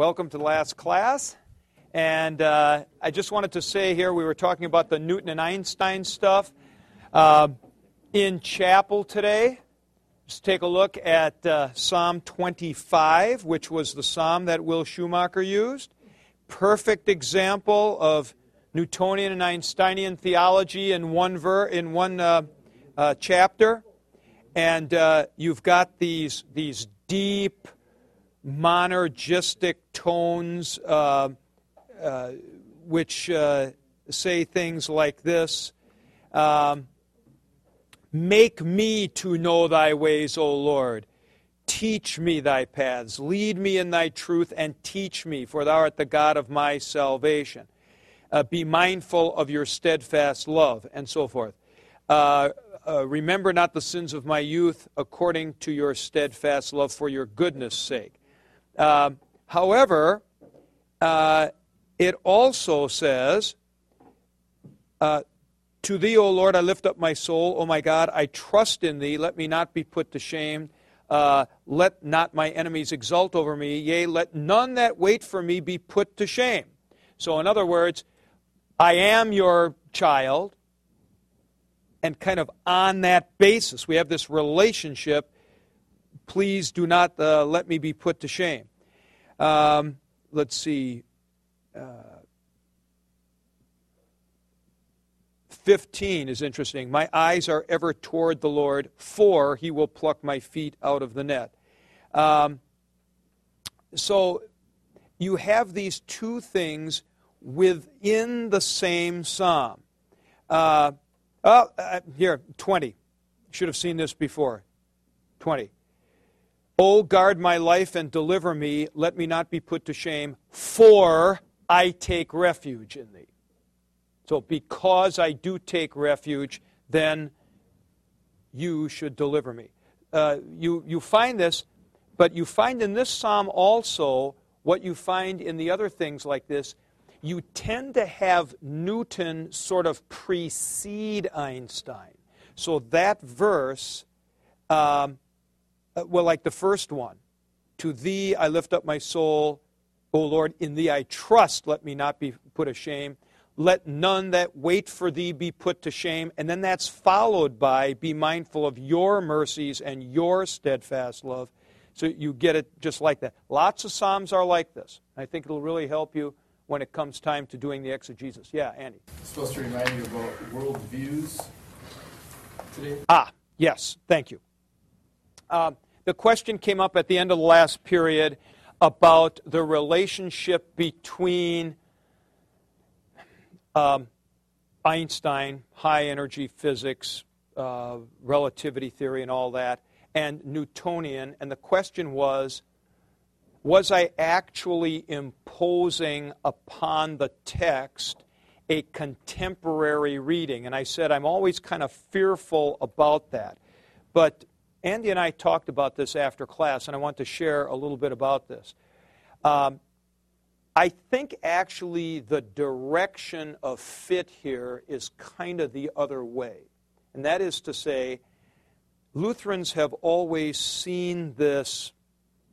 Welcome to the last class. And uh, I just wanted to say here we were talking about the Newton and Einstein stuff. Uh, in chapel today, just take a look at uh, Psalm 25, which was the psalm that Will Schumacher used. Perfect example of Newtonian and Einsteinian theology in one, ver- in one uh, uh, chapter. And uh, you've got these, these deep, monergistic tones uh, uh, which uh, say things like this um, Make me to know thy ways, O Lord. Teach me thy paths. Lead me in thy truth and teach me, for thou art the God of my salvation. Uh, be mindful of your steadfast love, and so forth. Uh, uh, remember not the sins of my youth according to your steadfast love for your goodness sake. Uh, however, uh, it also says, uh, To thee, O Lord, I lift up my soul. O my God, I trust in thee. Let me not be put to shame. Uh, let not my enemies exult over me. Yea, let none that wait for me be put to shame. So, in other words, I am your child. And kind of on that basis, we have this relationship please do not uh, let me be put to shame. Um, let's see. Uh, 15 is interesting. My eyes are ever toward the Lord, for he will pluck my feet out of the net. Um, so you have these two things within the same psalm. Uh, oh, uh, here, 20. Should have seen this before. 20. Oh, guard my life and deliver me. Let me not be put to shame, for I take refuge in thee. So, because I do take refuge, then you should deliver me. Uh, you, you find this, but you find in this psalm also what you find in the other things like this. You tend to have Newton sort of precede Einstein. So, that verse. Um, uh, well, like the first one To thee I lift up my soul, O Lord, in thee I trust, let me not be put to shame. Let none that wait for thee be put to shame. And then that's followed by be mindful of your mercies and your steadfast love. So you get it just like that. Lots of Psalms are like this. I think it'll really help you when it comes time to doing the exegesis. Yeah, Andy. It's supposed to remind you about worldviews today. Ah, yes, thank you. Um, the question came up at the end of the last period about the relationship between um, Einstein, high energy physics, uh, relativity theory, and all that, and Newtonian. And the question was was I actually imposing upon the text a contemporary reading? And I said I'm always kind of fearful about that. But Andy and I talked about this after class, and I want to share a little bit about this. Um, I think actually the direction of fit here is kind of the other way. And that is to say, Lutherans have always seen this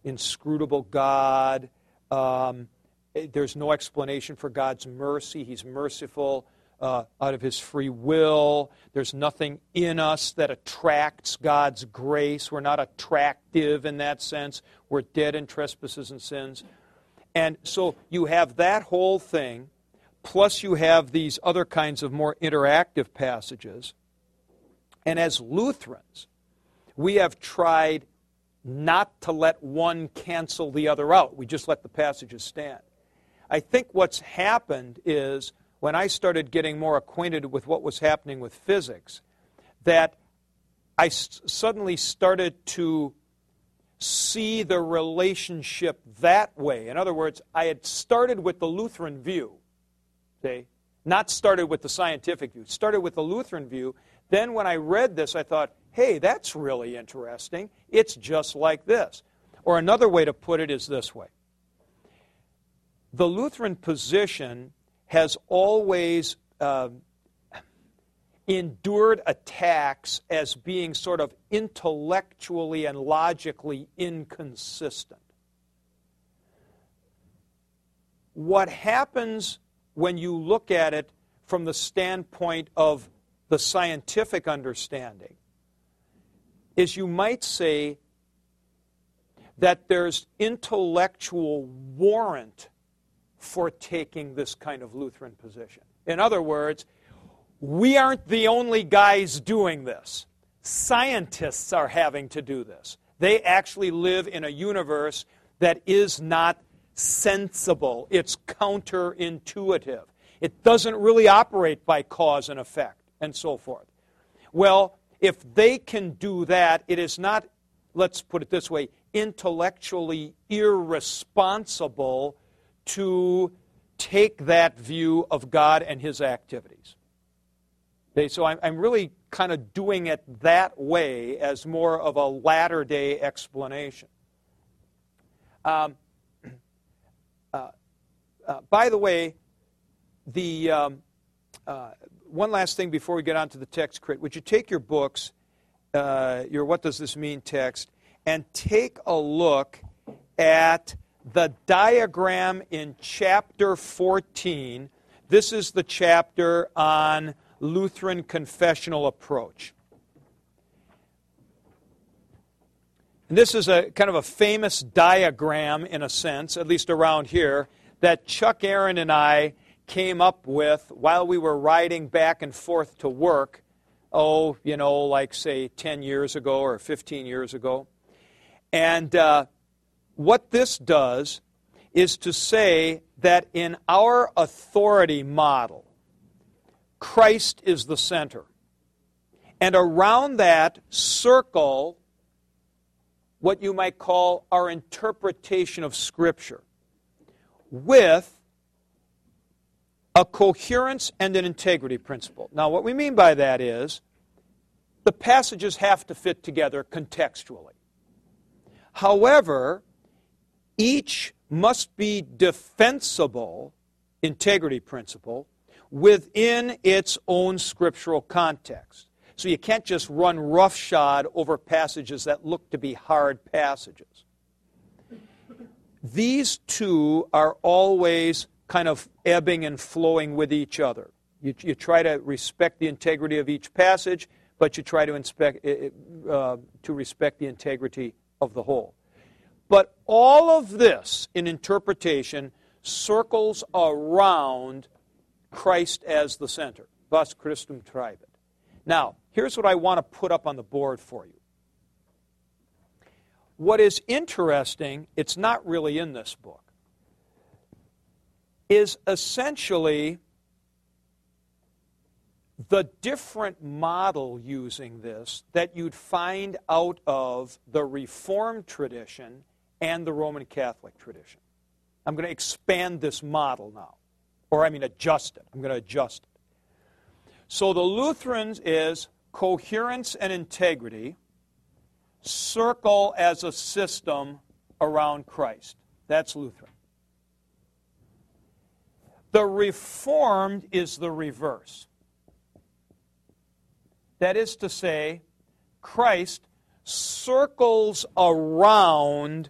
inscrutable God. Um, there's no explanation for God's mercy. He's merciful uh, out of his free will. There's nothing in us that attracts God's grace. We're not attractive in that sense. We're dead in trespasses and sins. And so you have that whole thing, plus you have these other kinds of more interactive passages. And as Lutherans, we have tried not to let one cancel the other out. We just let the passages stand. I think what's happened is when I started getting more acquainted with what was happening with physics, that I suddenly started to see the relationship that way. In other words, I had started with the Lutheran view, see, not started with the scientific view, started with the Lutheran view. Then when I read this, I thought, hey, that's really interesting. It's just like this. Or another way to put it is this way the Lutheran position has always uh, endured attacks as being sort of intellectually and logically inconsistent. what happens when you look at it from the standpoint of the scientific understanding is you might say that there's intellectual warrant for taking this kind of Lutheran position. In other words, we aren't the only guys doing this. Scientists are having to do this. They actually live in a universe that is not sensible, it's counterintuitive. It doesn't really operate by cause and effect, and so forth. Well, if they can do that, it is not, let's put it this way, intellectually irresponsible to take that view of God and his activities. Okay, so I'm, I'm really kind of doing it that way as more of a latter day explanation. Um, uh, uh, by the way, the um, uh, one last thing before we get on to the text crit, would you take your books, uh, your What Does This Mean text, and take a look at the diagram in chapter 14. This is the chapter on Lutheran confessional approach. And this is a kind of a famous diagram, in a sense, at least around here, that Chuck Arand and I came up with while we were riding back and forth to work, oh, you know, like say 10 years ago or 15 years ago. And uh, what this does is to say that in our authority model, Christ is the center. And around that circle what you might call our interpretation of Scripture with a coherence and an integrity principle. Now, what we mean by that is the passages have to fit together contextually. However, each must be defensible, integrity principle, within its own scriptural context. So you can't just run roughshod over passages that look to be hard passages. These two are always kind of ebbing and flowing with each other. You, you try to respect the integrity of each passage, but you try to, inspect, uh, to respect the integrity of the whole. But all of this in interpretation circles around Christ as the center. Was Christum treibet. Now, here's what I want to put up on the board for you. What is interesting, it's not really in this book, is essentially the different model using this that you'd find out of the Reformed tradition and the Roman Catholic tradition. I'm going to expand this model now, or I mean adjust it. I'm going to adjust it. So the Lutherans is coherence and integrity circle as a system around Christ. That's Lutheran. The Reformed is the reverse. That is to say, Christ circles around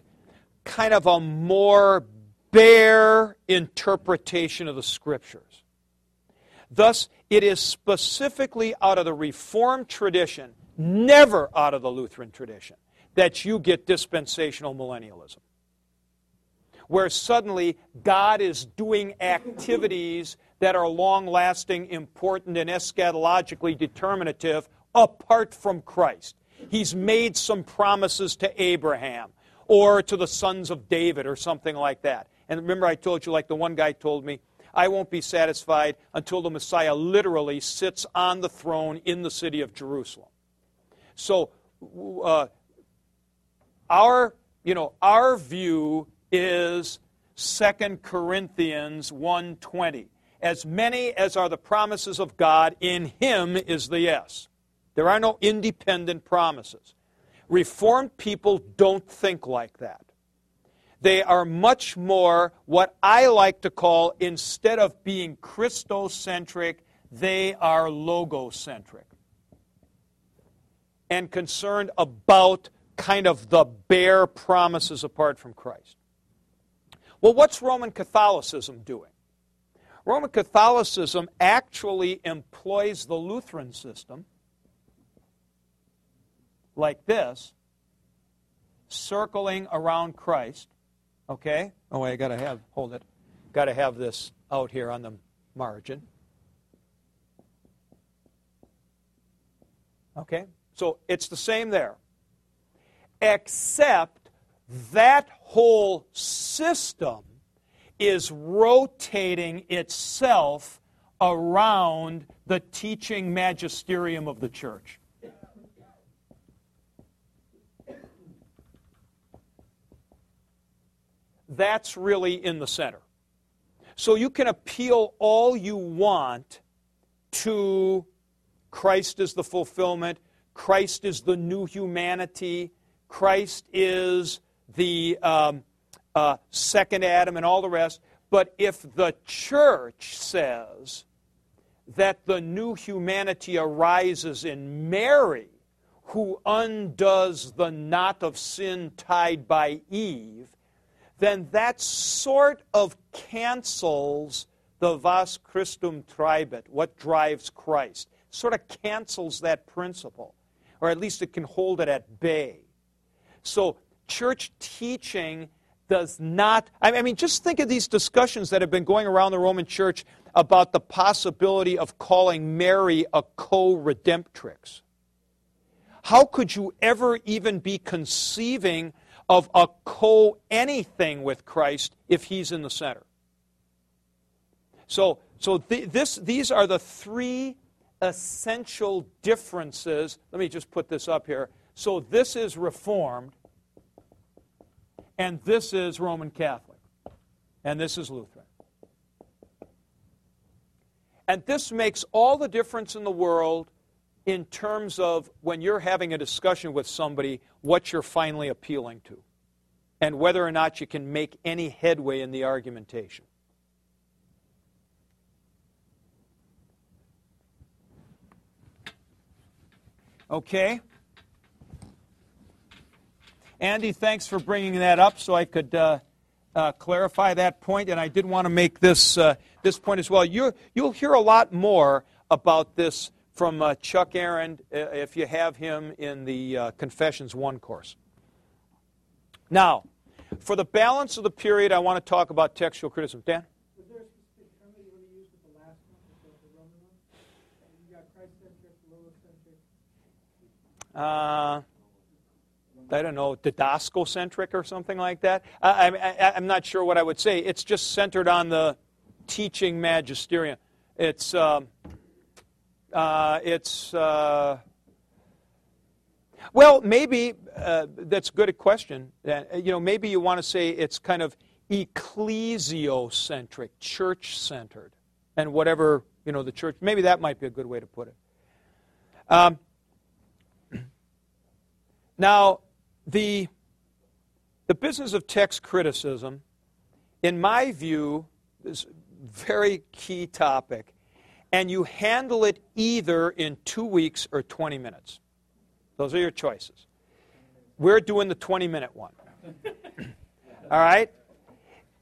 kind of a more bare interpretation of the Scriptures. Thus, it is specifically out of the Reformed tradition, never out of the Lutheran tradition, that you get dispensational millennialism. Where suddenly God is doing activities that are long lasting, important, and eschatologically determinative apart from Christ. He's made some promises to Abraham or to the sons of David or something like that. And remember, I told you, like the one guy told me, I won't be satisfied until the Messiah literally sits on the throne in the city of Jerusalem. So, uh, our, you know, our view is 2 Corinthians 1:20. As many as are the promises of God, in him is the yes. There are no independent promises. Reformed people don't think like that. They are much more what I like to call, instead of being Christocentric, they are logocentric and concerned about kind of the bare promises apart from Christ. Well, what's Roman Catholicism doing? Roman Catholicism actually employs the Lutheran system like this, circling around Christ. Okay? Oh, wait, I got to have, hold it. Got to have this out here on the margin. Okay? So it's the same there. Except that whole system is rotating itself around the teaching magisterium of the church. That's really in the center. So you can appeal all you want to Christ is the fulfillment, Christ is the new humanity, Christ is the um, uh, second Adam, and all the rest. But if the church says that the new humanity arises in Mary, who undoes the knot of sin tied by Eve, then that sort of cancels the was Christum treibet, what drives Christ. Sort of cancels that principle, or at least it can hold it at bay. So, church teaching does not, I mean, just think of these discussions that have been going around the Roman church about the possibility of calling Mary a co redemptrix. How could you ever even be conceiving of a co anything with Christ if he's in the center. So, so th- this, these are the three essential differences. Let me just put this up here. So this is Reformed, and this is Roman Catholic, and this is Lutheran. And this makes all the difference in the world in terms of when you're having a discussion with somebody, what you're finally appealing to, and whether or not you can make any headway in the argumentation. Okay? Andy, thanks for bringing that up so I could uh, uh, clarify that point, and I did want to make this, uh, this point as well. you you'll hear a lot more about this from uh, Chuck Arand uh, if you have him in the uh, Confessions 1 course. Now, for the balance of the period, I want to talk about textual criticism. Dan? Was there a term you want use with the last one? Uh, I don't know, didascocentric or something like that. I, am not sure what I would say. It's just centered on the teaching magisterium. It's, um, uh, it's, uh, well, maybe uh, that's a good question. Uh, you know, maybe you want to say it's kind of ecclesiocentric, church-centered, and whatever you know the church. Maybe that might be a good way to put it. Um, now, the the business of text criticism, in my view, is a very key topic and you handle it either in two weeks or 20 minutes. Those are your choices. We're doing the 20 minute one. all right?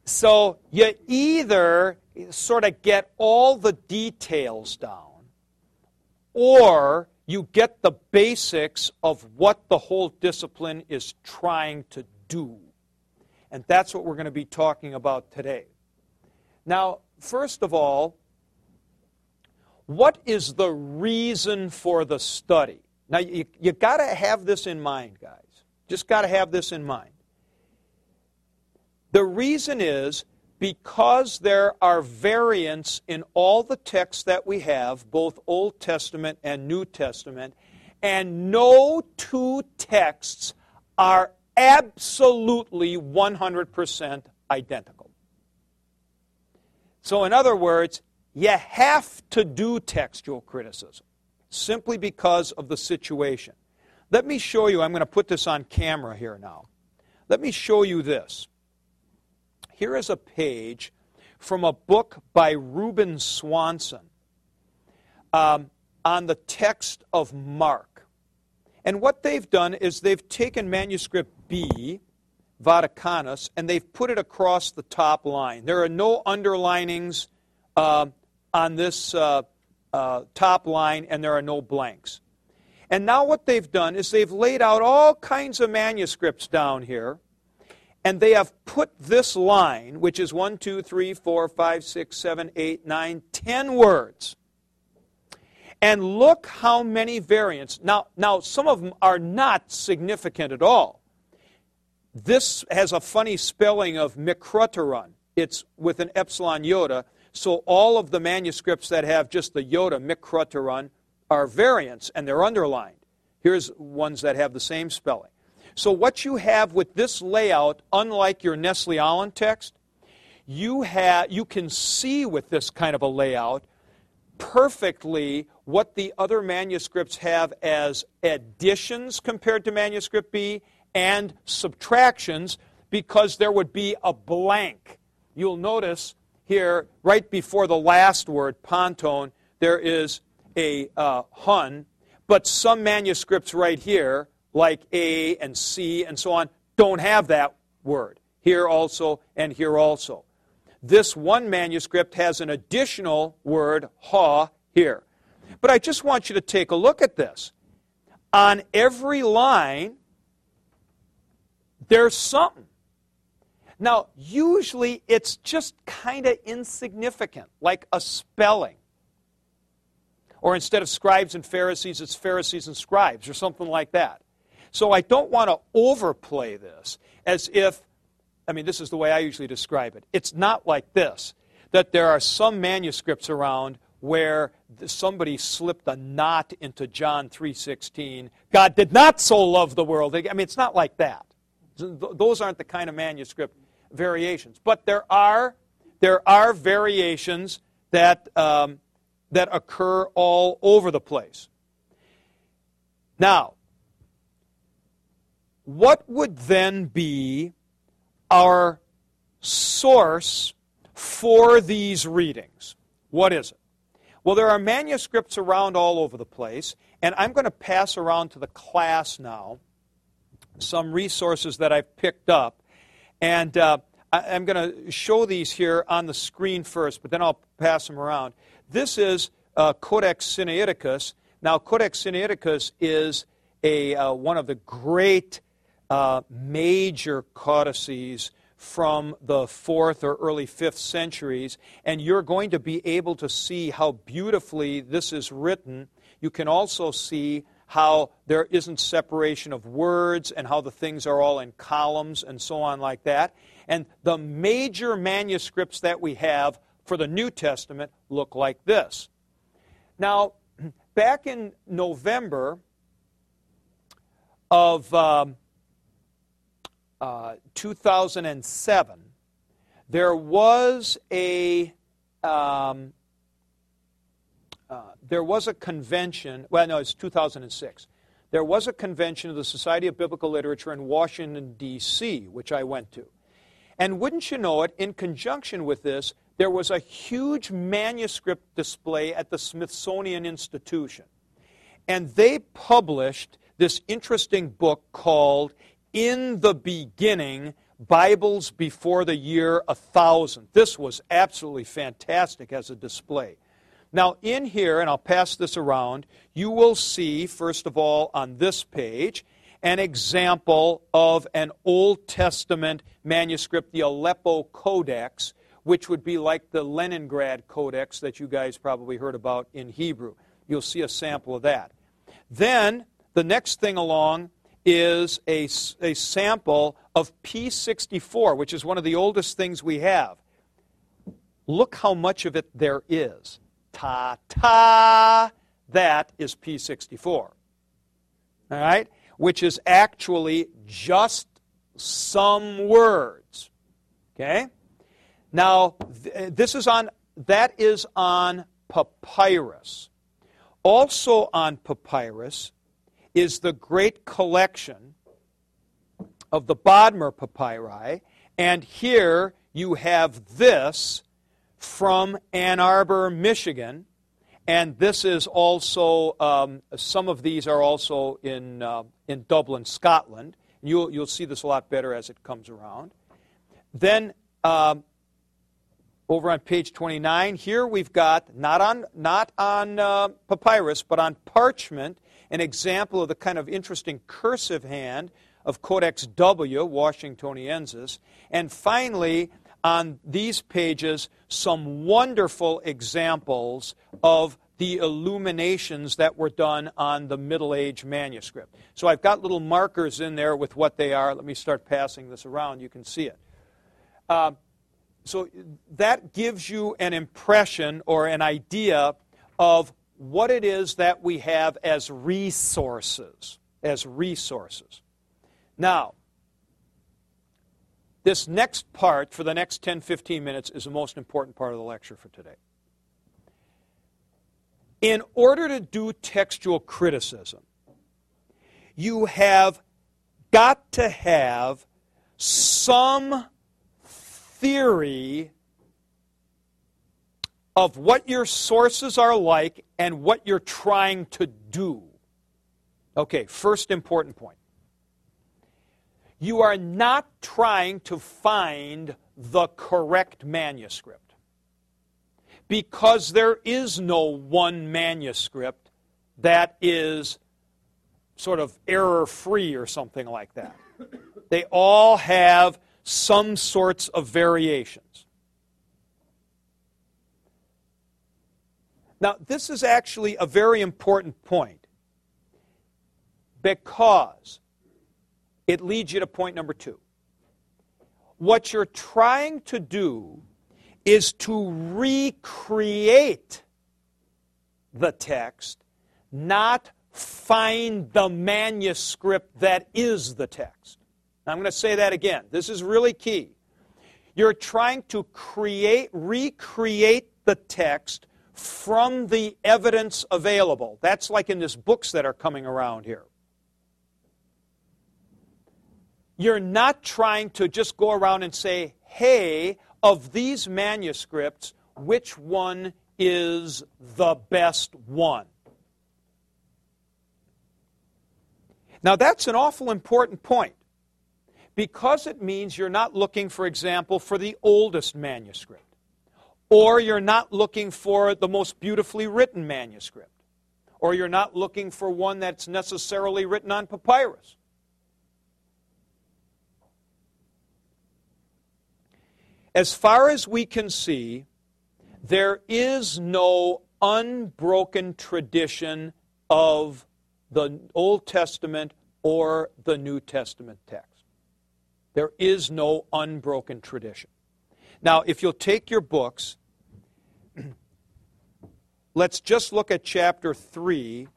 So you either sort of get all the details down, or you get the basics of what the whole discipline is trying to do. And that's what we're going to be talking about today. Now, first of all, what is the reason for the study? Now, you, you got to have this in mind, guys. Just got to have this in mind. The reason is because there are variants in all the texts that we have, both Old Testament and New Testament, and no two texts are absolutely 100% identical. So, in other words, you have to do textual criticism simply because of the situation. Let me show you, I'm going to put this on camera here now. Let me show you this. Here is a page from a book by Reuben Swanson um, on the text of Mark. And what they've done is they've taken manuscript B, Vaticanus, and they've put it across the top line. There are no underlinings uh, on this uh, uh, top line, and there are no blanks. And now what they've done is they've laid out all kinds of manuscripts down here, and they have put this line, which is 1, 2, 3, 4, 5, 6, 7, 8, 9, 10 words. And look how many variants. Now, now some of them are not significant at all. This has a funny spelling of mikroteron. It's with an epsilon iota. So all of the manuscripts that have just the iota mikroteron are variants and they're underlined. Here's ones that have the same spelling. So what you have with this layout, unlike your Nestle-Aland text, you, have, you can see with this kind of a layout perfectly what the other manuscripts have as additions compared to manuscript B and subtractions because there would be a blank. You'll notice here, right before the last word, pontone, there is a uh, hun, but some manuscripts right here, like A and C and so on, don't have that word. Here also and here also. This one manuscript has an additional word, ha, here. But I just want you to take a look at this. On every line, there's something. Now, usually it's just kind of insignificant, like a spelling. Or instead of scribes and Pharisees, it's Pharisees and scribes, or something like that. So I don't want to overplay this as if, I mean, this is the way I usually describe it. It's not like this that there are some manuscripts around where somebody slipped a knot into John 3:16. God did not so love the world. I mean, it's not like that. Those aren't the kind of manuscript variations. But there are, there are variations that, um, that occur all over the place. Now, what would then be our source for these readings? What is it? Well, there are manuscripts around all over the place, and I'm going to pass around to the class now some resources that I've picked up. And uh, I'm going to show these here on the screen first, but then I'll pass them around. This is uh, Codex Sinaiticus. Now, Codex Sinaiticus is a, uh, one of the great uh, major codices from the fourth or early fifth centuries, and you're going to be able to see how beautifully this is written. You can also see how there isn't separation of words and how the things are all in columns and so on like that. And the major manuscripts that we have for the New Testament look like this. Now, back in November of um, uh, 2007, there was a um, there was a convention, well, no, it's 2006. There was a convention of the Society of Biblical Literature in Washington, D.C., which I went to. And wouldn't you know it, in conjunction with this, there was a huge manuscript display at the Smithsonian Institution. And they published this interesting book called In the Beginning Bibles Before the Year 1000. This was absolutely fantastic as a display. Now, in here, and I'll pass this around, you will see, first of all, on this page, an example of an Old Testament manuscript, the Aleppo Codex, which would be like the Leningrad Codex that you guys probably heard about in Hebrew. You'll see a sample of that. Then, the next thing along is a, a sample of P64, which is one of the oldest things we have. Look how much of it there is ta ta. That is P64. All right? Which is actually just some words. Okay? Now, th- this is on, that is on papyrus. Also on papyrus is the great collection of the Bodmer papyri. And here you have this from Ann Arbor, Michigan. And this is also, um, some of these are also in, uh, in Dublin, Scotland. You'll, you'll see this a lot better as it comes around. Then, um, over on page 29, here we've got, not on, not on uh, papyrus, but on parchment, an example of the kind of interesting cursive hand of Codex W, Washingtoniensis. And finally, on these pages, some wonderful examples of the illuminations that were done on the Middle Age manuscript. So I've got little markers in there with what they are. Let me start passing this around. You can see it. Uh, so that gives you an impression or an idea of what it is that we have as resources. As resources. Now, this next part, for the next 10 15 minutes, is the most important part of the lecture for today. In order to do textual criticism, you have got to have some theory of what your sources are like and what you're trying to do. Okay, first important point. You are not trying to find the correct manuscript because there is no one manuscript that is sort of error free or something like that. They all have some sorts of variations. Now, this is actually a very important point because it leads you to point number two. What you're trying to do is to recreate the text, not find the manuscript that is the text. Now, I'm going to say that again. This is really key. You're trying to create, recreate the text from the evidence available. That's like in these books that are coming around here. You're not trying to just go around and say, hey, of these manuscripts, which one is the best one? Now, that's an awful important point because it means you're not looking, for example, for the oldest manuscript, or you're not looking for the most beautifully written manuscript, or you're not looking for one that's necessarily written on papyrus. As far as we can see, there is no unbroken tradition of the Old Testament or the New Testament text. There is no unbroken tradition. Now, if you'll take your books, let's just look at chapter 3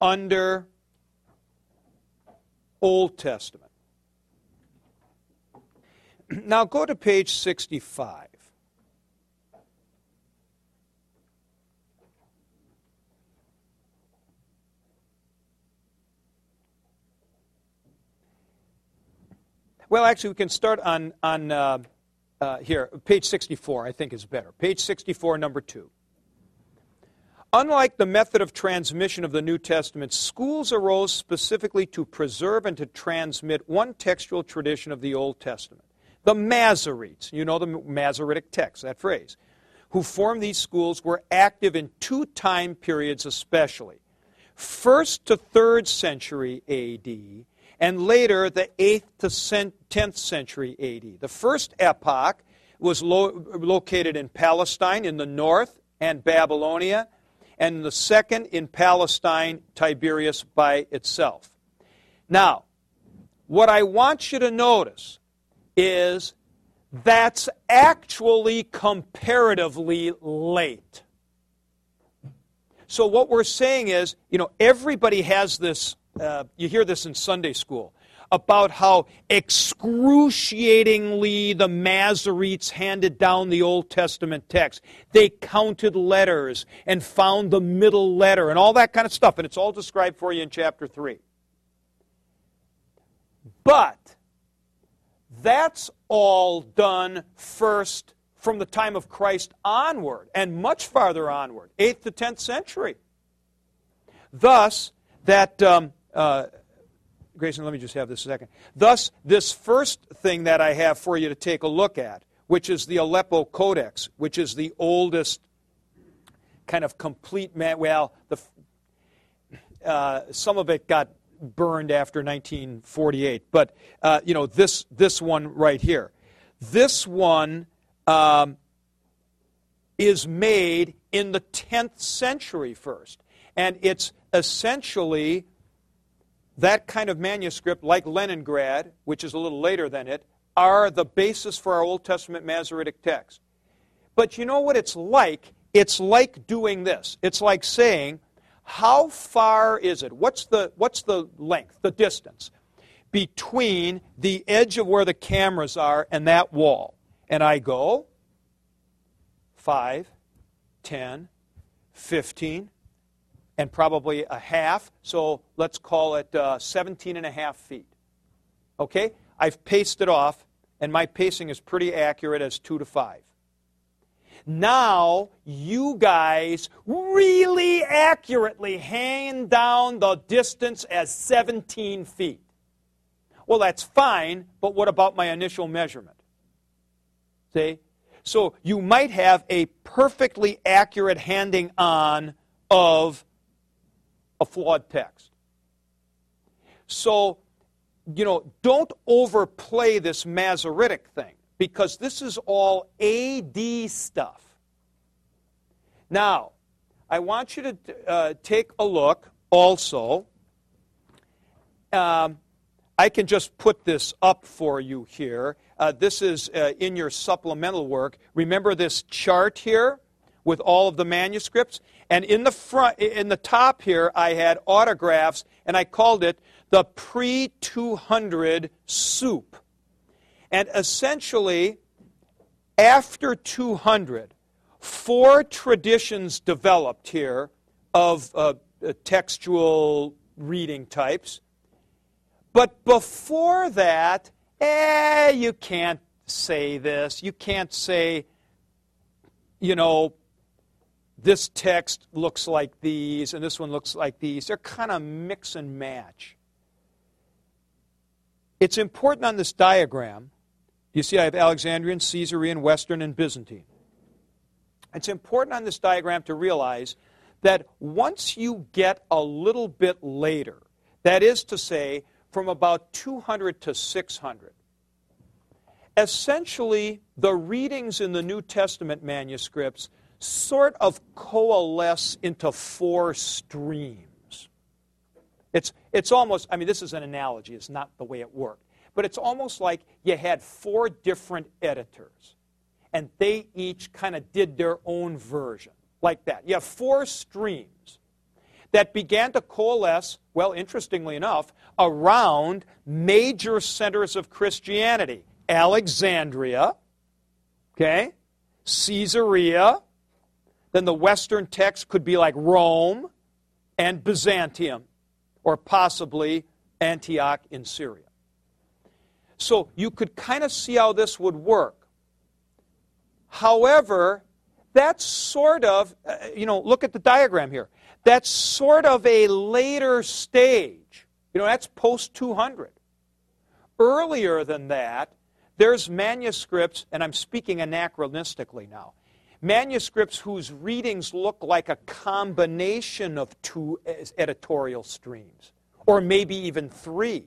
under Old Testament. Now go to page 65. Well, actually, we can start on, on uh, uh, here, page 64, I think is better. Page 64, number 2. Unlike the method of transmission of the New Testament, schools arose specifically to preserve and to transmit one textual tradition of the Old Testament. The Masoretes, you know the Masoretic text, that phrase, who formed these schools were active in two time periods especially. First to third century AD and later the 8th to 10th century AD. The first epoch was lo- located in Palestine in the north and Babylonia, and the second in Palestine, Tiberias by itself. Now, what I want you to notice is that's actually comparatively late. So, what we're saying is, you know, everybody has this uh, you hear this in Sunday school about how excruciatingly the Masoretes handed down the Old Testament text. They counted letters and found the middle letter and all that kind of stuff, and it's all described for you in chapter 3. But that's all done first from the time of Christ onward and much farther onward, 8th to 10th century. Thus, that um, uh, Grayson, let me just have this a second. Thus, this first thing that I have for you to take a look at, which is the Aleppo Codex, which is the oldest kind of complete, man- well, the, uh, some of it got burned after 1948, but uh, you know this this one right here, this one um, is made in the 10th century first, and it's essentially that kind of manuscript, like Leningrad, which is a little later than it, are the basis for our Old Testament Masoretic text. But you know what it's like? It's like doing this. It's like saying, how far is it? What's the, what's the length, the distance between the edge of where the cameras are and that wall? And I go 5, 10, 15, and probably a half. So let's call it uh, 17 and a half feet. Okay? I've paced it off, and my pacing is pretty accurate as 2 to 5. Now, you guys really accurately hand down the distance as 17 feet. Well, that's fine, but what about my initial measurement? See? So you might have a perfectly accurate handing on of a flawed text. So, you know, don't overplay this Masoretic thing because this is all AD stuff. Now, I want you to uh, take a look also. Um, I can just put this up for you here. Uh, this is uh, in your supplemental work. Remember this chart here with all of the manuscripts? And in the front, in the top here, I had autographs, and I called it the pre 200 soup. And essentially, after 200, four traditions developed here of uh, uh, textual reading types. But before that, eh, you can't say this. You can't say, you know, this text looks like these and this one looks like these. They're kind of mix and match. It's important on this diagram. You see, I have Alexandrian, Caesarean, Western, and Byzantine. It's important on this diagram to realize that once you get a little bit later, that is to say, from about 200 to 600, essentially the readings in the New Testament manuscripts sort of coalesce into four streams. It's, it's almost, I mean, this is an analogy, it's not the way it worked, but it's almost like you had four different editors, and they each kind of did their own version, like that. You have four streams that began to coalesce, well, interestingly enough, around major centers of Christianity Alexandria, okay, Caesarea, then the Western text could be like Rome and Byzantium, or possibly Antioch in Syria. So you could kind of see how this would work. However, that's sort of, uh, you know, look at the diagram here. That's sort of a later stage. You know, that's post 200. Earlier than that, there's manuscripts, and I'm speaking anachronistically now manuscripts whose readings look like a combination of two editorial streams, or maybe even three.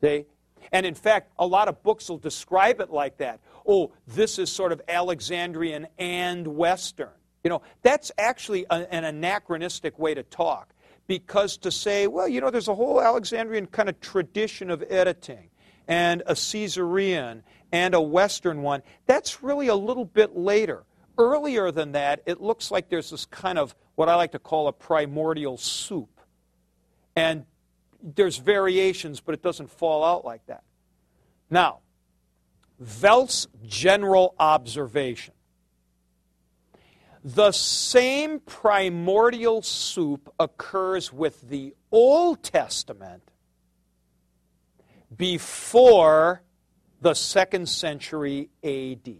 See? And in fact, a lot of books will describe it like that. Oh, this is sort of Alexandrian and Western. You know, that's actually a, an anachronistic way to talk. Because to say, well, you know, there's a whole Alexandrian kind of tradition of editing, and a Caesarean, and a Western one, that's really a little bit later. Earlier than that, it looks like there's this kind of what I like to call a primordial soup. And there's variations, but it doesn't fall out like that. Now, Voelz's general observation. The same primordial soup occurs with the Old Testament before the second century AD.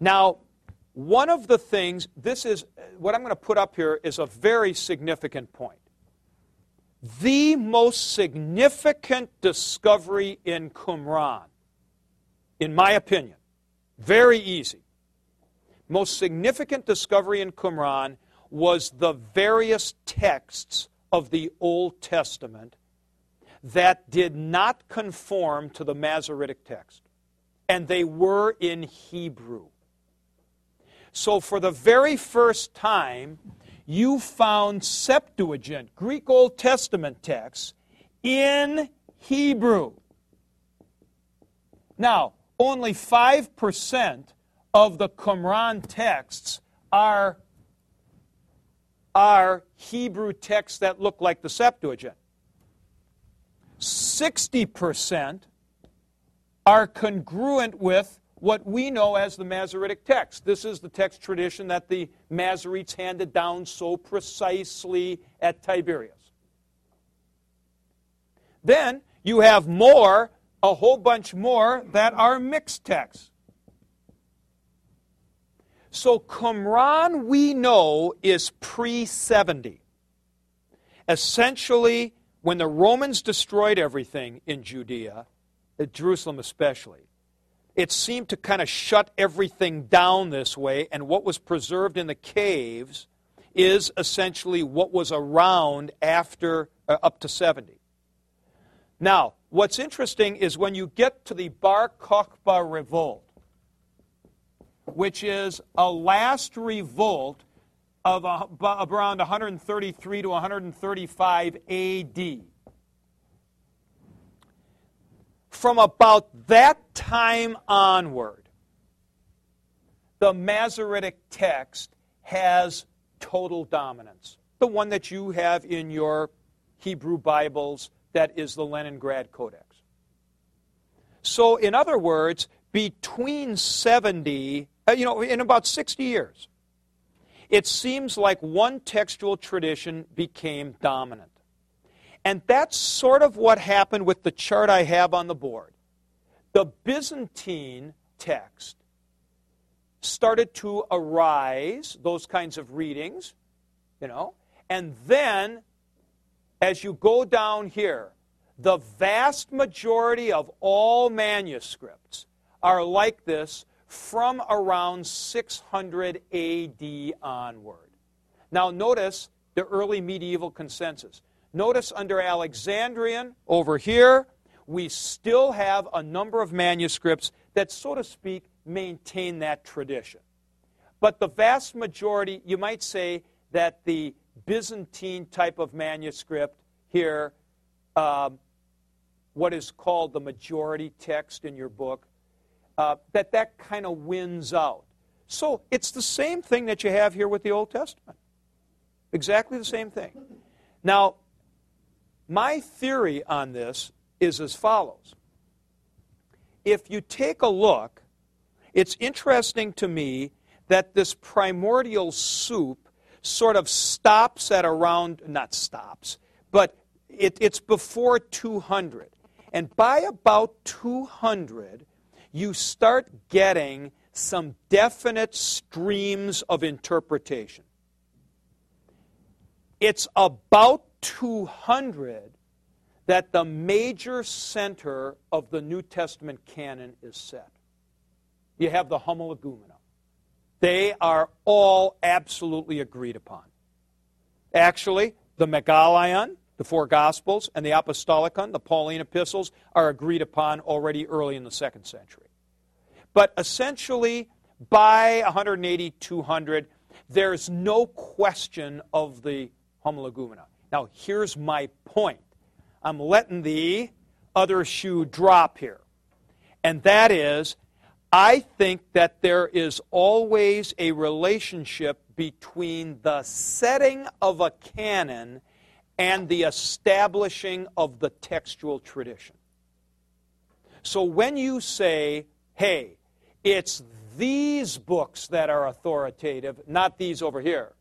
Now, one of the things, this is what I'm going to put up here is a very significant point. The most significant discovery in Qumran, in my opinion, very easy. Most significant discovery in Qumran was the various texts of the Old Testament that did not conform to the Masoretic text, and they were in Hebrew. So, for the very first time, you found Septuagint, Greek Old Testament texts, in Hebrew. Now, only 5% of the Qumran texts are, are Hebrew texts that look like the Septuagint. 60% are congruent with what we know as the Masoretic text. This is the text tradition that the Masoretes handed down so precisely at Tiberias. Then you have more, a whole bunch more, that are mixed texts. So Qumran, we know, is pre 70. Essentially, when the Romans destroyed everything in Judea, at Jerusalem especially, it seemed to kind of shut everything down this way, and what was preserved in the caves is essentially what was around after uh, up to 70. Now, what's interesting is when you get to the Bar Kokhba revolt, which is a last revolt of, a, of around 133 to 135 AD. From about that time onward, the Masoretic text has total dominance. The one that you have in your Hebrew Bibles, that is the Leningrad Codex. So, in other words, between 70, uh, you know, in about 60 years, it seems like one textual tradition became dominant. And that's sort of what happened with the chart I have on the board. The Byzantine text started to arise, those kinds of readings, you know, and then as you go down here, the vast majority of all manuscripts are like this from around 600 AD onward. Now, notice the early medieval consensus. Notice under Alexandrian over here, we still have a number of manuscripts that, so to speak, maintain that tradition. But the vast majority, you might say that the Byzantine type of manuscript here, um, what is called the majority text in your book, uh, that that kind of wins out. So it's the same thing that you have here with the Old Testament. Exactly the same thing. Now, my theory on this is as follows. If you take a look, it's interesting to me that this primordial soup sort of stops at around, not stops, but it, it's before 200. And by about 200, you start getting some definite streams of interpretation. It's about 200 that the major center of the New Testament canon is set. You have the Homologoumena. They are all absolutely agreed upon. Actually, the Megalion, the four Gospels, and the Apostolicon, the Pauline epistles, are agreed upon already early in the second century. But essentially, by 180, 200, there's no question of the Homologoumena. Now, here's my point. I'm letting the other shoe drop here. And that is, I think that there is always a relationship between the setting of a canon and the establishing of the textual tradition. So when you say, hey, it's these books that are authoritative, not these over here,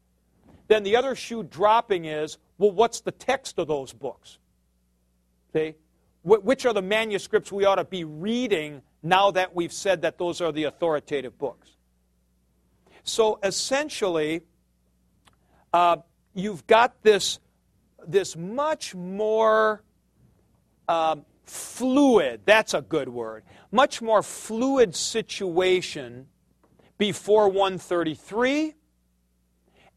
then the other shoe dropping is, well, what's the text of those books? See? Which are the manuscripts we ought to be reading now that we've said that those are the authoritative books? So essentially, uh, you've got this this much more um, fluid, that's a good word, much more fluid situation before 133,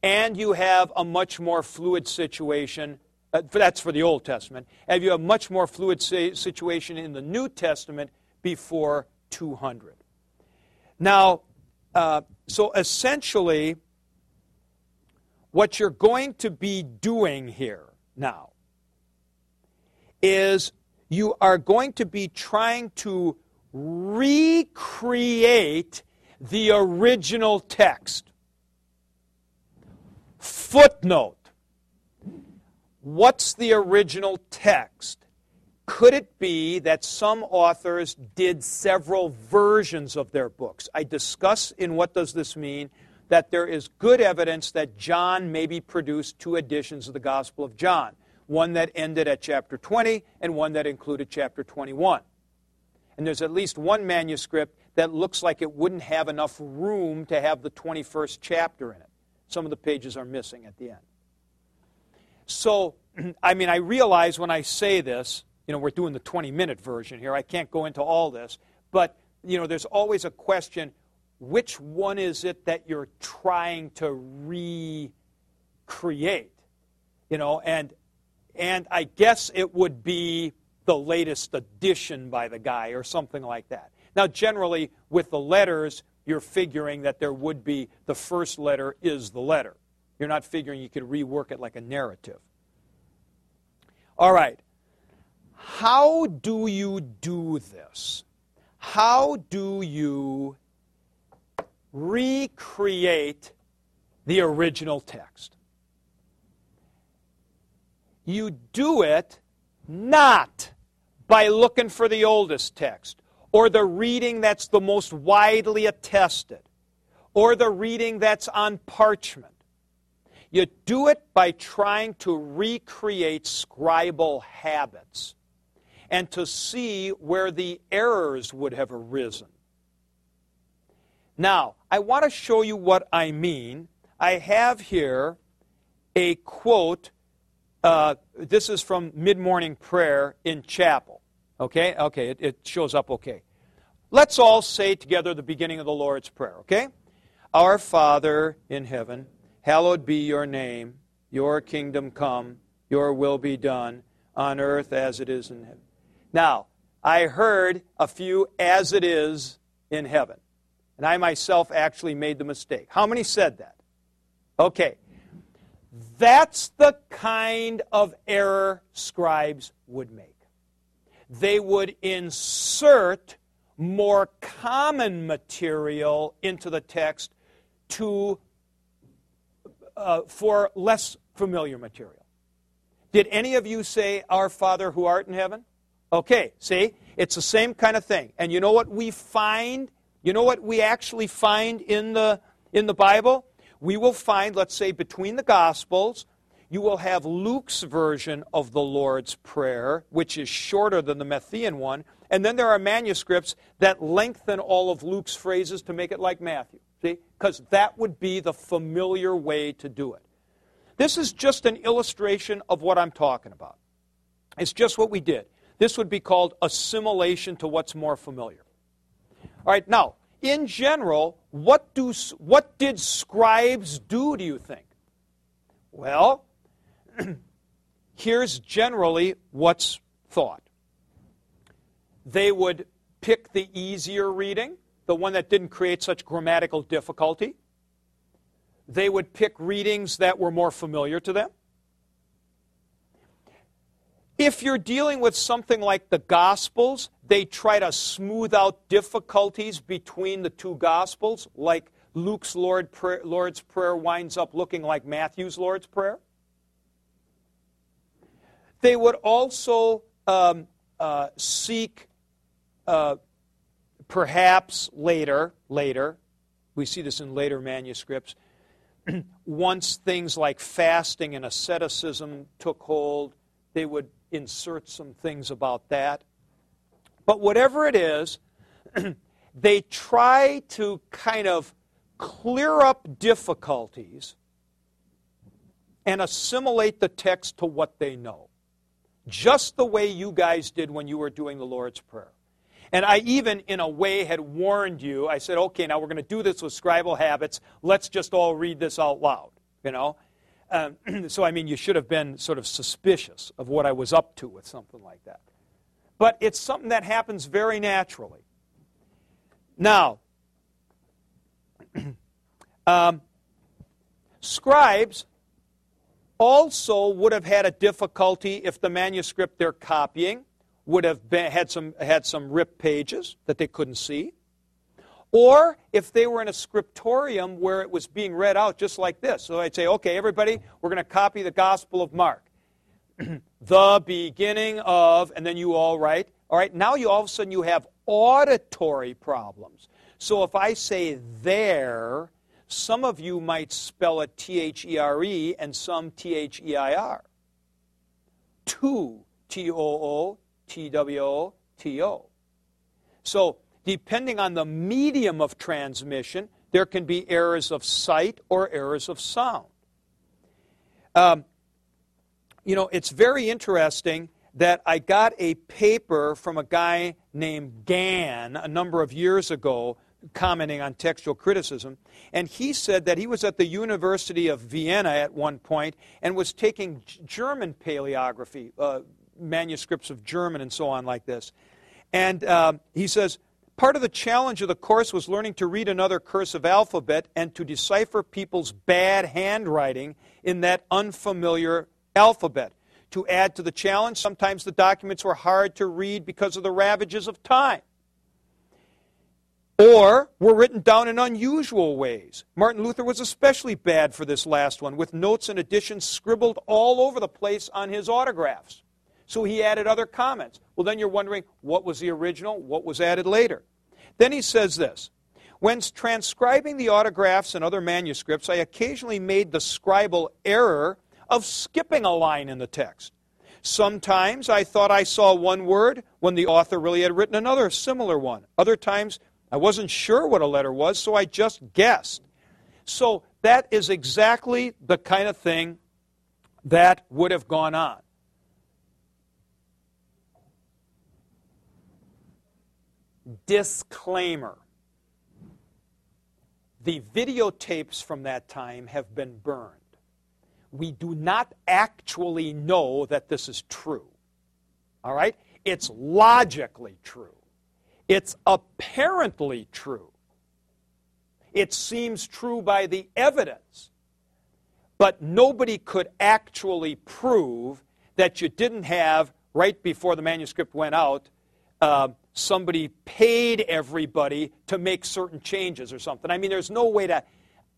and you have a much more fluid situation. Uh, that's for the Old Testament. And you have a much more fluid situation in the New Testament before 200. Now, uh, so essentially, what you're going to be doing here now is you are going to be trying to recreate the original text. Footnote What's the original text? Could it be that some authors did several versions of their books? I discuss in What Does This Mean that there is good evidence that John maybe produced two editions of the Gospel of John one that ended at chapter 20 and one that included chapter 21. And there's at least one manuscript that looks like it wouldn't have enough room to have the 21st chapter in it. Some of the pages are missing at the end. So, I mean, I realize when I say this, you know, we're doing the 20 minute version here. I can't go into all this. But, you know, there's always a question which one is it that you're trying to recreate? You know, and and I guess it would be the latest edition by the guy or something like that. Now, generally, with the letters, you're figuring that there would be the first letter is the letter. You're not figuring you could rework it like a narrative. All right. How do you do this? How do you recreate the original text? You do it not by looking for the oldest text or the reading that's the most widely attested or the reading that's on parchment. You do it by trying to recreate scribal habits and to see where the errors would have arisen. Now, I want to show you what I mean. I have here a quote. Uh, this is from mid morning prayer in chapel. Okay? Okay, it, it shows up okay. Let's all say together the beginning of the Lord's Prayer, okay? Our Father in heaven, hallowed be your name. Your kingdom come, your will be done on earth as it is in heaven. Now, I heard a few as it is in heaven. And I myself actually made the mistake. How many said that? Okay. That's the kind of error scribes would make. They would insert more common material into the text to uh, for less familiar material. Did any of you say, Our Father who art in heaven? Okay, see? It's the same kind of thing. And you know what we find? You know what we actually find in the, in the Bible? We will find, let's say, between the Gospels, you will have Luke's version of the Lord's Prayer, which is shorter than the Matthean one. And then there are manuscripts that lengthen all of Luke's phrases to make it like Matthew. See? Because that would be the familiar way to do it. This is just an illustration of what I'm talking about. It's just what we did. This would be called assimilation to what's more familiar. All right, now, in general, what, do, what did scribes do, do you think? Well, here's generally what's thought they would pick the easier reading, the one that didn't create such grammatical difficulty. They would pick readings that were more familiar to them. If you're dealing with something like the Gospels, they try to smooth out difficulties between the two Gospels, like Luke's Lord prayer, Lord's Prayer winds up looking like Matthew's Lord's Prayer. They would also um, uh, seek, uh, perhaps later, later, we see this in later manuscripts, once things like fasting and asceticism took hold, they would insert some things about that. But whatever it is, they try to kind of clear up difficulties and assimilate the text to what they know. Just the way you guys did when you were doing the Lord's Prayer. And I even, in a way, had warned you. I said, okay, now we're going to do this with scribal habits. Let's just all read this out loud, you know? Um, so, I mean, you should have been sort of suspicious of what I was up to with something like that. But it's something that happens very naturally. Now, um, scribes also would have had a difficulty if the manuscript they're copying would have been, had, some, had some ripped pages that they couldn't see. Or if they were in a scriptorium where it was being read out just like this. So I'd say, okay, everybody, we're going to copy the Gospel of Mark. the beginning of, and then you all write. All right, now you all of a sudden you have auditory problems. So if I say there, some of you might spell it T H E R E and some T H E I R. Two, T O O, T W O, T O. So, depending on the medium of transmission, there can be errors of sight or errors of sound. Um, you know, it's very interesting that I got a paper from a guy named Gann a number of years ago commenting on textual criticism. And he said that he was at the University of Vienna at one point and was taking German paleography, uh, manuscripts of German and so on, like this. And um, he says, Part of the challenge of the course was learning to read another cursive alphabet and to decipher people's bad handwriting in that unfamiliar alphabet. To add to the challenge, sometimes the documents were hard to read because of the ravages of time or were written down in unusual ways. Martin Luther was especially bad for this last one, with notes and additions scribbled all over the place on his autographs. So he added other comments. Well, then you're wondering what was the original, what was added later. Then he says this When transcribing the autographs and other manuscripts, I occasionally made the scribal error of skipping a line in the text. Sometimes I thought I saw one word when the author really had written another similar one. Other times I wasn't sure what a letter was, so I just guessed. So that is exactly the kind of thing that would have gone on. Disclaimer the videotapes from that time have been burned. We do not actually know that this is true. All right? It's logically true. It's apparently true. It seems true by the evidence. But nobody could actually prove that you didn't have, right before the manuscript went out, uh, somebody paid everybody to make certain changes or something. I mean, there's no way to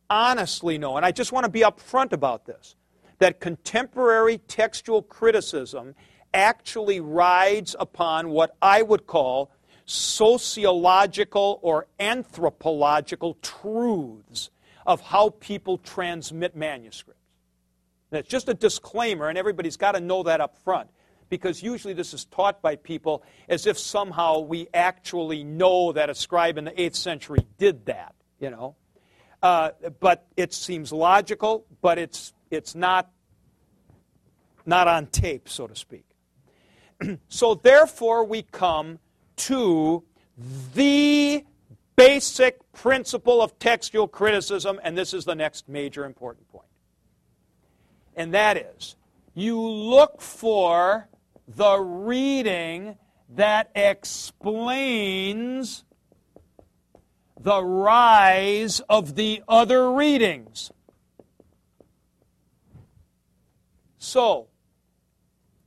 honestly know. And I just want to be upfront about this that contemporary textual criticism actually rides upon what I would call sociological or anthropological truths of how people transmit manuscripts. That's just a disclaimer, and everybody's got to know that up front because usually this is taught by people as if somehow we actually know that a scribe in the 8th century did that, you know. Uh, but it seems logical, but it's, it's not, not on tape, so to speak. so therefore, we come to the basic principle of textual criticism, and this is the next major important point. And that is, you look for the reading that explains the rise of the other readings. So,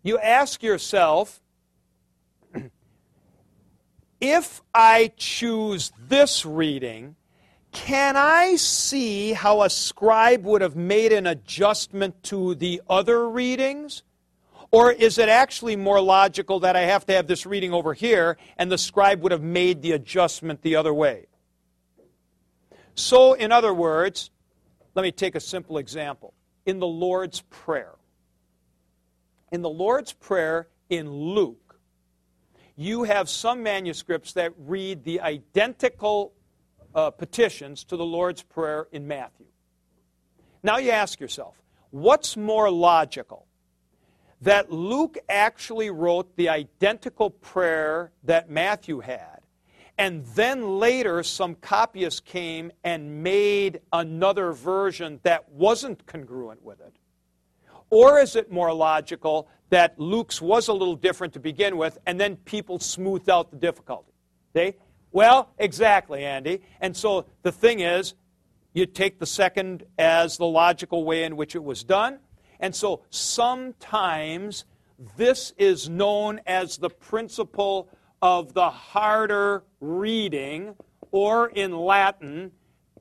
you ask yourself, if I choose this reading, can I see how a scribe would have made an adjustment to the other readings? Or is it actually more logical that I have to have this reading over here and the scribe would have made the adjustment the other way? So, in other words, let me take a simple example. In the Lord's Prayer, in the Lord's Prayer in Luke, you have some manuscripts that read the identical uh, petitions to the Lord's Prayer in Matthew. Now you ask yourself, what's more logical? That Luke actually wrote the identical prayer that Matthew had, and then later some copyists came and made another version that wasn't congruent with it? Or is it more logical that Luke's was a little different to begin with, and then people smoothed out the difficulty? See? Well, exactly, Andy. And so the thing is, you take the second as the logical way in which it was done. And so sometimes this is known as the principle of the harder reading, or in Latin,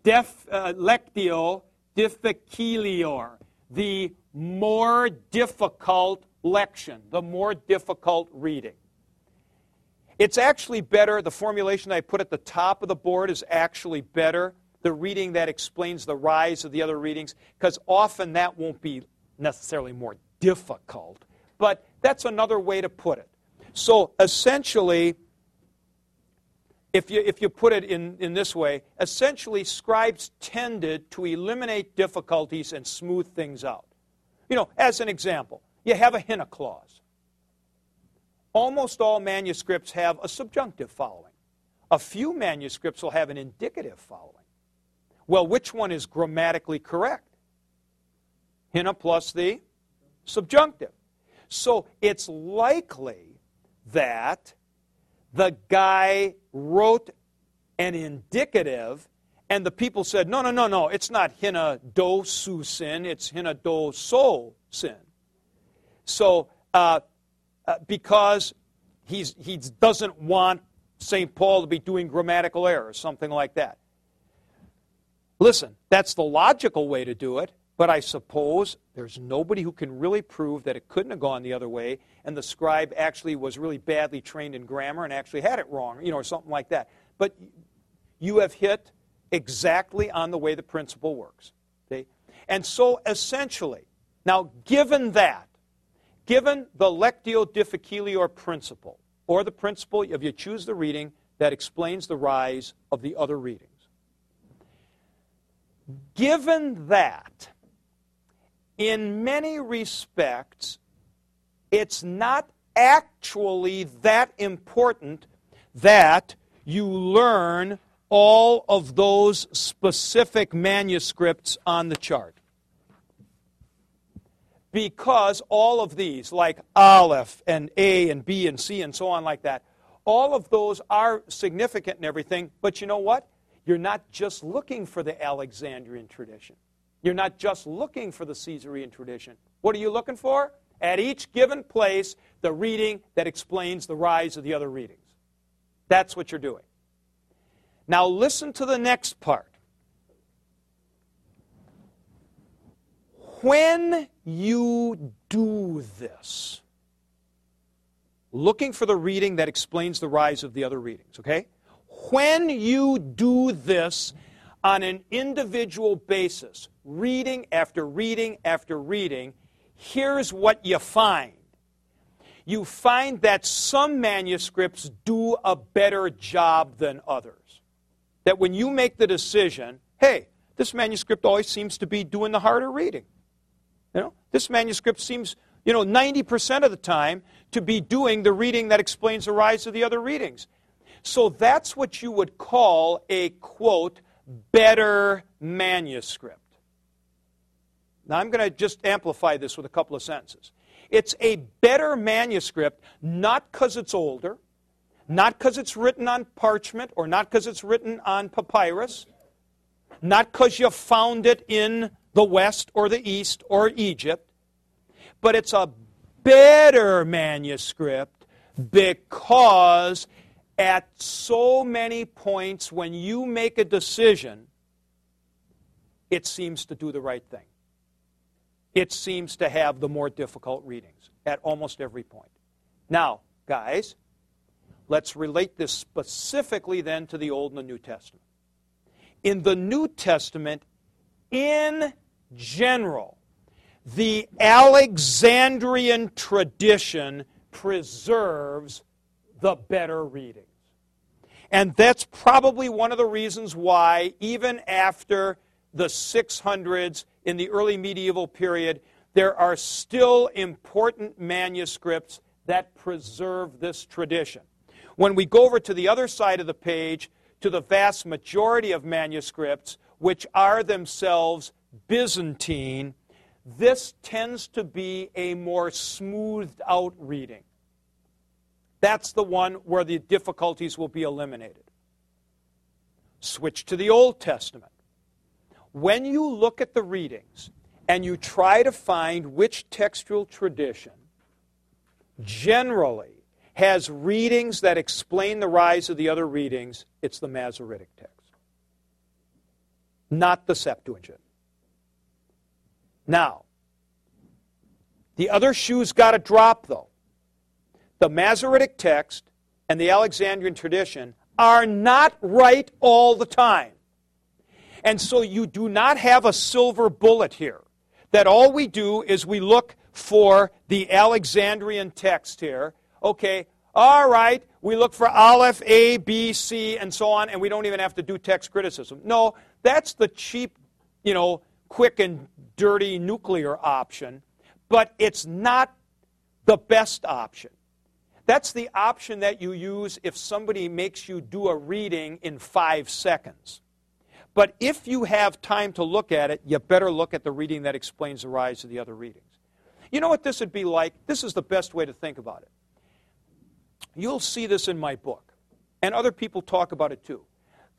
def, uh, lectio difficilior, the more difficult lection, the more difficult reading. It's actually better, the formulation I put at the top of the board is actually better, the reading that explains the rise of the other readings, because often that won't be necessarily more difficult, but that's another way to put it. So essentially, if you, if you put it in, in this way, essentially scribes tended to eliminate difficulties and smooth things out. You know, as an example, you have a hina clause. Almost all manuscripts have a subjunctive following. A few manuscripts will have an indicative following. Well, which one is grammatically correct? Hina plus the subjunctive. So it's likely that the guy wrote an indicative and the people said, no, no, no, no, it's not hina do su sin, it's hina do so sin. So uh, uh, because he's, he doesn't want St. Paul to be doing grammatical errors, something like that. Listen, that's the logical way to do it, but I suppose there's nobody who can really prove that it couldn't have gone the other way, and the scribe actually was really badly trained in grammar and actually had it wrong, you know, or something like that. But you have hit exactly on the way the principle works. See? And so essentially, now given that, given the lectio difficilior principle, or the principle if you choose the reading that explains the rise of the other readings. Given that, in many respects, it's not actually that important that you learn all of those specific manuscripts on the chart because all of these, like Aleph and A and B and C and so on, like that, all of those are significant and everything, but you know what? You're not just looking for the Alexandrian tradition. You're not just looking for the Caesarean tradition. What are you looking for? At each given place, the reading that explains the rise of the other readings. That's what you're doing. Now, listen to the next part. When you do this, looking for the reading that explains the rise of the other readings, okay? When you do this on an individual basis, reading after reading after reading, here's what you find. You find that some manuscripts do a better job than others. That when you make the decision, hey, this manuscript always seems to be doing the harder reading. You know, this manuscript seems, you know, 90% of the time to be doing the reading that explains the rise of the other readings. So that's what you would call a quote better manuscript. Now I'm going to just amplify this with a couple of sentences. It's a better manuscript not because it's older, not because it's written on parchment or not because it's written on papyrus, not because you found it in the West or the East or Egypt, but it's a better manuscript because at so many points when you make a decision, it seems to do the right thing. It seems to have the more difficult readings at almost every point. Now, guys, let's relate this specifically then to the Old and the New Testament. In the New Testament, in general, the Alexandrian tradition preserves the better readings. And that's probably one of the reasons why, even after the 600s, in the early medieval period, there are still important manuscripts that preserve this tradition. When we go over to the other side of the page, to the vast majority of manuscripts, which are themselves Byzantine, this tends to be a more smoothed out reading. That's the one where the difficulties will be eliminated. Switch to the Old Testament. When you look at the readings and you try to find which textual tradition generally has readings that explain the rise of the other readings, it's the Masoretic text, not the Septuagint. Now, the other shoe's got to drop, though. The Masoretic text and the Alexandrian tradition are not right all the time. And so you do not have a silver bullet here. That all we do is we look for the Alexandrian text here. Okay, all right, we look for Aleph, A, B, C, and so on, and we don't even have to do text criticism. No, that's the cheap, you know, quick and dirty nuclear option, but it's not the best option. That's the option that you use if somebody makes you do a reading in five seconds. But if you have time to look at it, you better look at the reading that explains the rise of the other readings. You know what this would be like? This is the best way to think about it. You'll see this in my book, and other people talk about it too.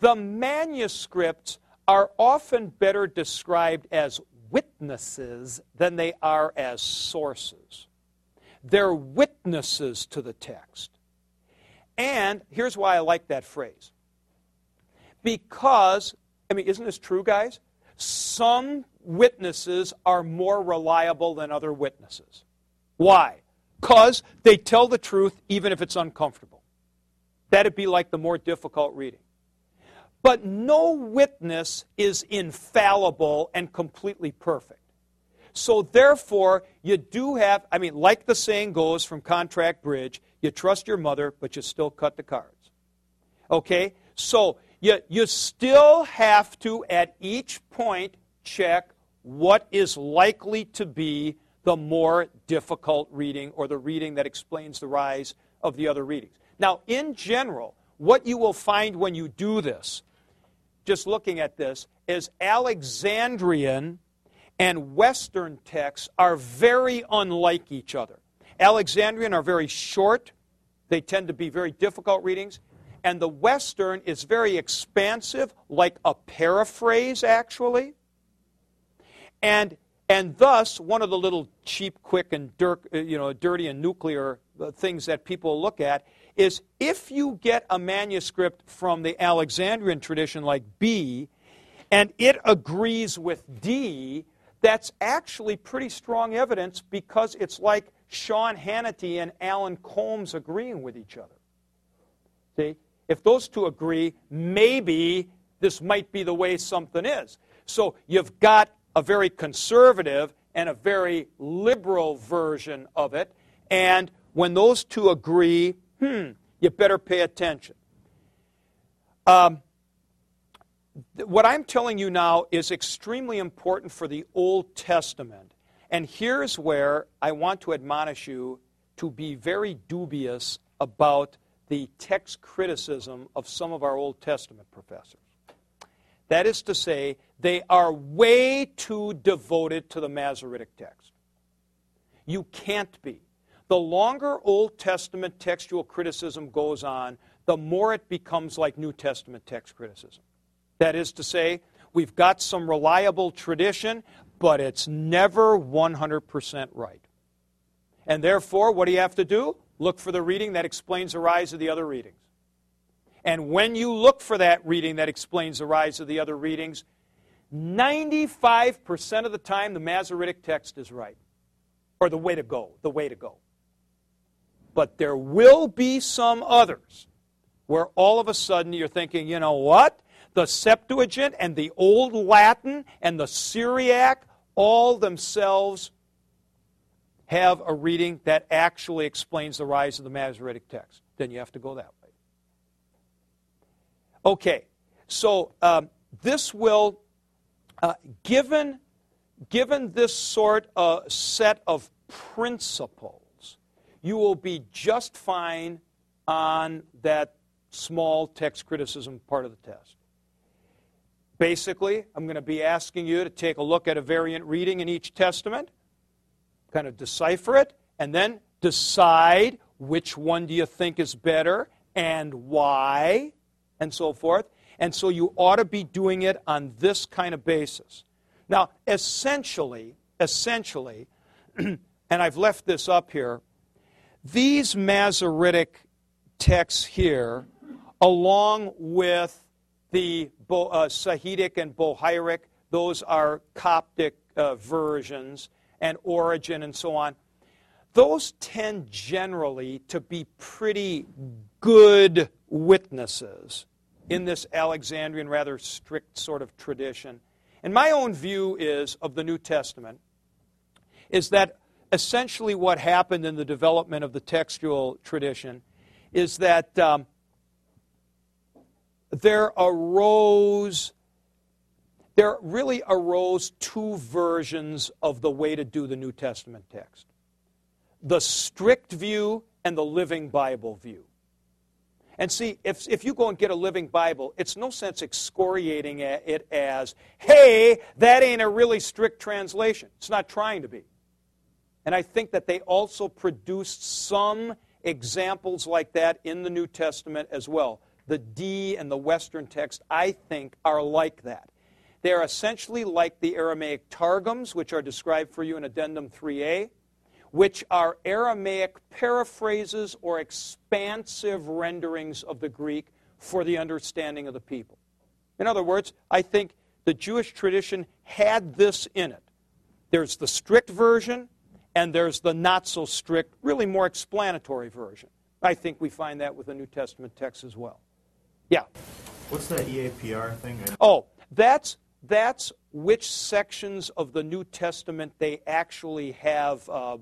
The manuscripts are often better described as witnesses than they are as sources. They're witnesses to the text. And here's why I like that phrase. Because, I mean, isn't this true, guys? Some witnesses are more reliable than other witnesses. Why? Because they tell the truth even if it's uncomfortable. That'd be like the more difficult reading. But no witness is infallible and completely perfect. So, therefore, you do have, I mean, like the saying goes from Contract Bridge, you trust your mother, but you still cut the cards. Okay? So, you, you still have to, at each point, check what is likely to be the more difficult reading or the reading that explains the rise of the other readings. Now, in general, what you will find when you do this, just looking at this, is Alexandrian and Western texts are very unlike each other. Alexandrian are very short, they tend to be very difficult readings, and the Western is very expansive, like a paraphrase, actually. And, and thus, one of the little cheap, quick, and dirt, uh, you know, dirty and nuclear uh, things that people look at is if you get a manuscript from the Alexandrian tradition like B, and it agrees with D, that's actually pretty strong evidence because it's like Sean Hannity and Alan Colmes agreeing with each other. See? If those two agree, maybe this might be the way something is. So you've got a very conservative and a very liberal version of it. And when those two agree, hmm, you better pay attention. Um, what I'm telling you now is extremely important for the Old Testament. And here's where I want to admonish you to be very dubious about the text criticism of some of our Old Testament professors. That is to say, they are way too devoted to the Masoretic text. You can't be. The longer Old Testament textual criticism goes on, the more it becomes like New Testament text criticism. That is to say, we've got some reliable tradition, but it's never 100% right. And therefore, what do you have to do? Look for the reading that explains the rise of the other readings. And when you look for that reading that explains the rise of the other readings, 95% of the time the Masoretic text is right. Or the way to go, the way to go. But there will be some others where all of a sudden you're thinking, you know what? the Septuagint and the Old Latin and the Syriac all themselves have a reading that actually explains the rise of the Masoretic text. Then you have to go that way. Okay, so um, this will Uh, given, given this sort of set of principles, you will be just fine on that small text criticism part of the test. Basically, I'm going to be asking you to take a look at a variant reading in each testament, kind of decipher it, and then decide which one do you think is better and why, and so forth. And so you ought to be doing it on this kind of basis. Now, essentially, essentially, and I've left this up here, these Masoretic texts here, along with the Bo, uh, Sahidic and Bohairic, those are Coptic uh, versions, and Origen and so on. Those tend generally to be pretty good witnesses in this Alexandrian, rather strict sort of tradition. And my own view is of the New Testament is that essentially what happened in the development of the textual tradition is that um, there arose there really arose two versions of the way to do the New Testament text the strict view and the living Bible view. And see, if, if you go and get a living Bible, it's no sense excoriating it as, hey, that ain't a really strict translation. It's not trying to be. And I think that they also produced some examples like that in the New Testament as well. The D and the Western text, I think, are like that. They are essentially like the Aramaic Targums, which are described for you in Addendum 3a which are Aramaic paraphrases or expansive renderings of the Greek for the understanding of the people. In other words, I think the Jewish tradition had this in it. There's the strict version, and there's the not so strict, really more explanatory version. I think we find that with the New Testament text as well. Yeah. What's that EAPR thing? Oh, that's that's which sections of the New Testament they actually have uh,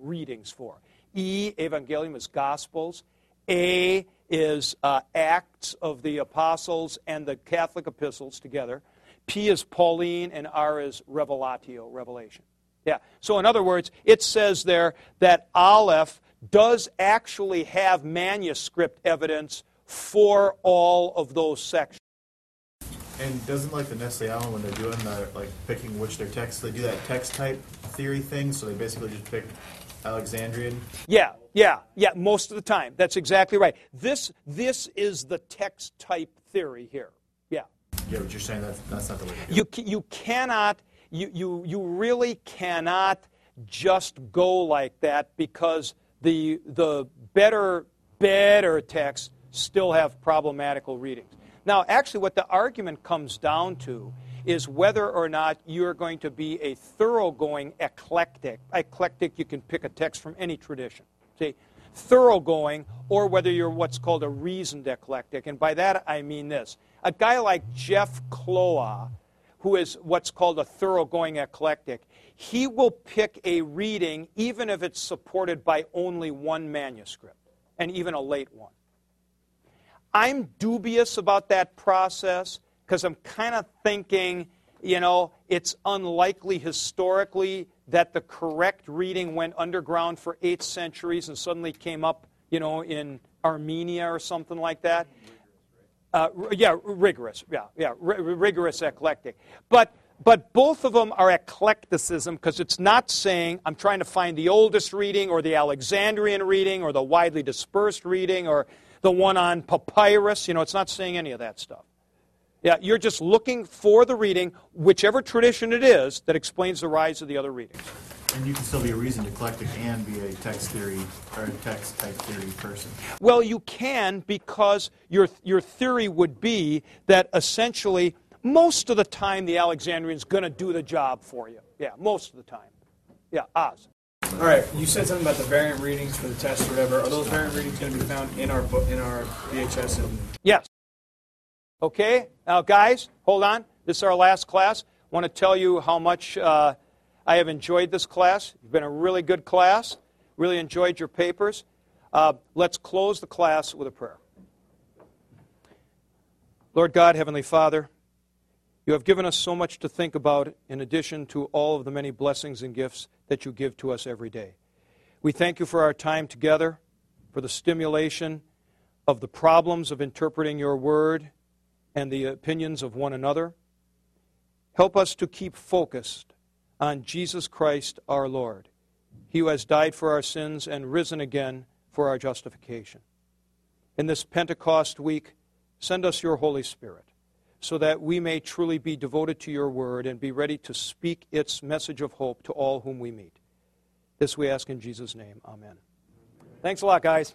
readings for. E, Evangelium, is Gospels. A is uh, Acts of the Apostles and the Catholic epistles together. P is Pauline, and R is Revelatio, Revelation. Yeah. So, in other words, it says there that Aleph does actually have manuscript evidence for all of those sections. And doesn't like the Nestle Aland when they're doing the like picking which their text, they do that text type theory thing. So they basically just pick Alexandrian. Yeah, yeah, yeah. Most of the time, that's exactly right. This this is the text type theory here. Yeah. Yeah, but you're saying that's that's not the way. You you cannot you you you really cannot just go like that because the the better better texts still have problematical readings. Now, actually, what the argument comes down to is whether or not you're going to be a thoroughgoing eclectic. Eclectic, you can pick a text from any tradition. See, thoroughgoing, or whether you're what's called a reasoned eclectic. And by that, I mean this. A guy like Jeff Kloha, who is what's called a thoroughgoing eclectic, he will pick a reading even if it's supported by only one manuscript, and even a late one. I'm dubious about that process because I'm kind of thinking, you know, it's unlikely historically that the correct reading went underground for eight centuries and suddenly came up, you know, in Armenia or something like that. Uh, yeah, rigorous. Yeah, yeah, r- rigorous eclectic. But but both of them are eclecticism because it's not saying I'm trying to find the oldest reading or the Alexandrian reading or the widely dispersed reading or the one on papyrus. You know, it's not saying any of that stuff. Yeah, you're just looking for the reading, whichever tradition it is, that explains the rise of the other readings. And you can still be a reasoned eclectic and be a text theory or a text type theory person. Well, you can because your your theory would be that essentially most of the time the Alexandrian's going to do the job for you. Yeah, most of the time. Yeah, Oz. All right, you said something about the variant readings for the test or whatever. Are those variant readings going to be found in our book, in our BHS? And... Yes. Okay, now guys, hold on. This is our last class. I want to tell you how much uh, I have enjoyed this class. It's been a really good class. Really enjoyed your papers. Uh, let's close the class with a prayer. Lord God, Heavenly Father, You have given us so much to think about in addition to all of the many blessings and gifts that you give to us every day. We thank you for our time together, for the stimulation of the problems of interpreting your word and the opinions of one another. Help us to keep focused on Jesus Christ our Lord, He who has died for our sins and risen again for our justification. In this Pentecost week, send us your Holy Spirit so that we may truly be devoted to your word and be ready to speak its message of hope to all whom we meet. This we ask in Jesus' name. Amen. Thanks a lot, guys.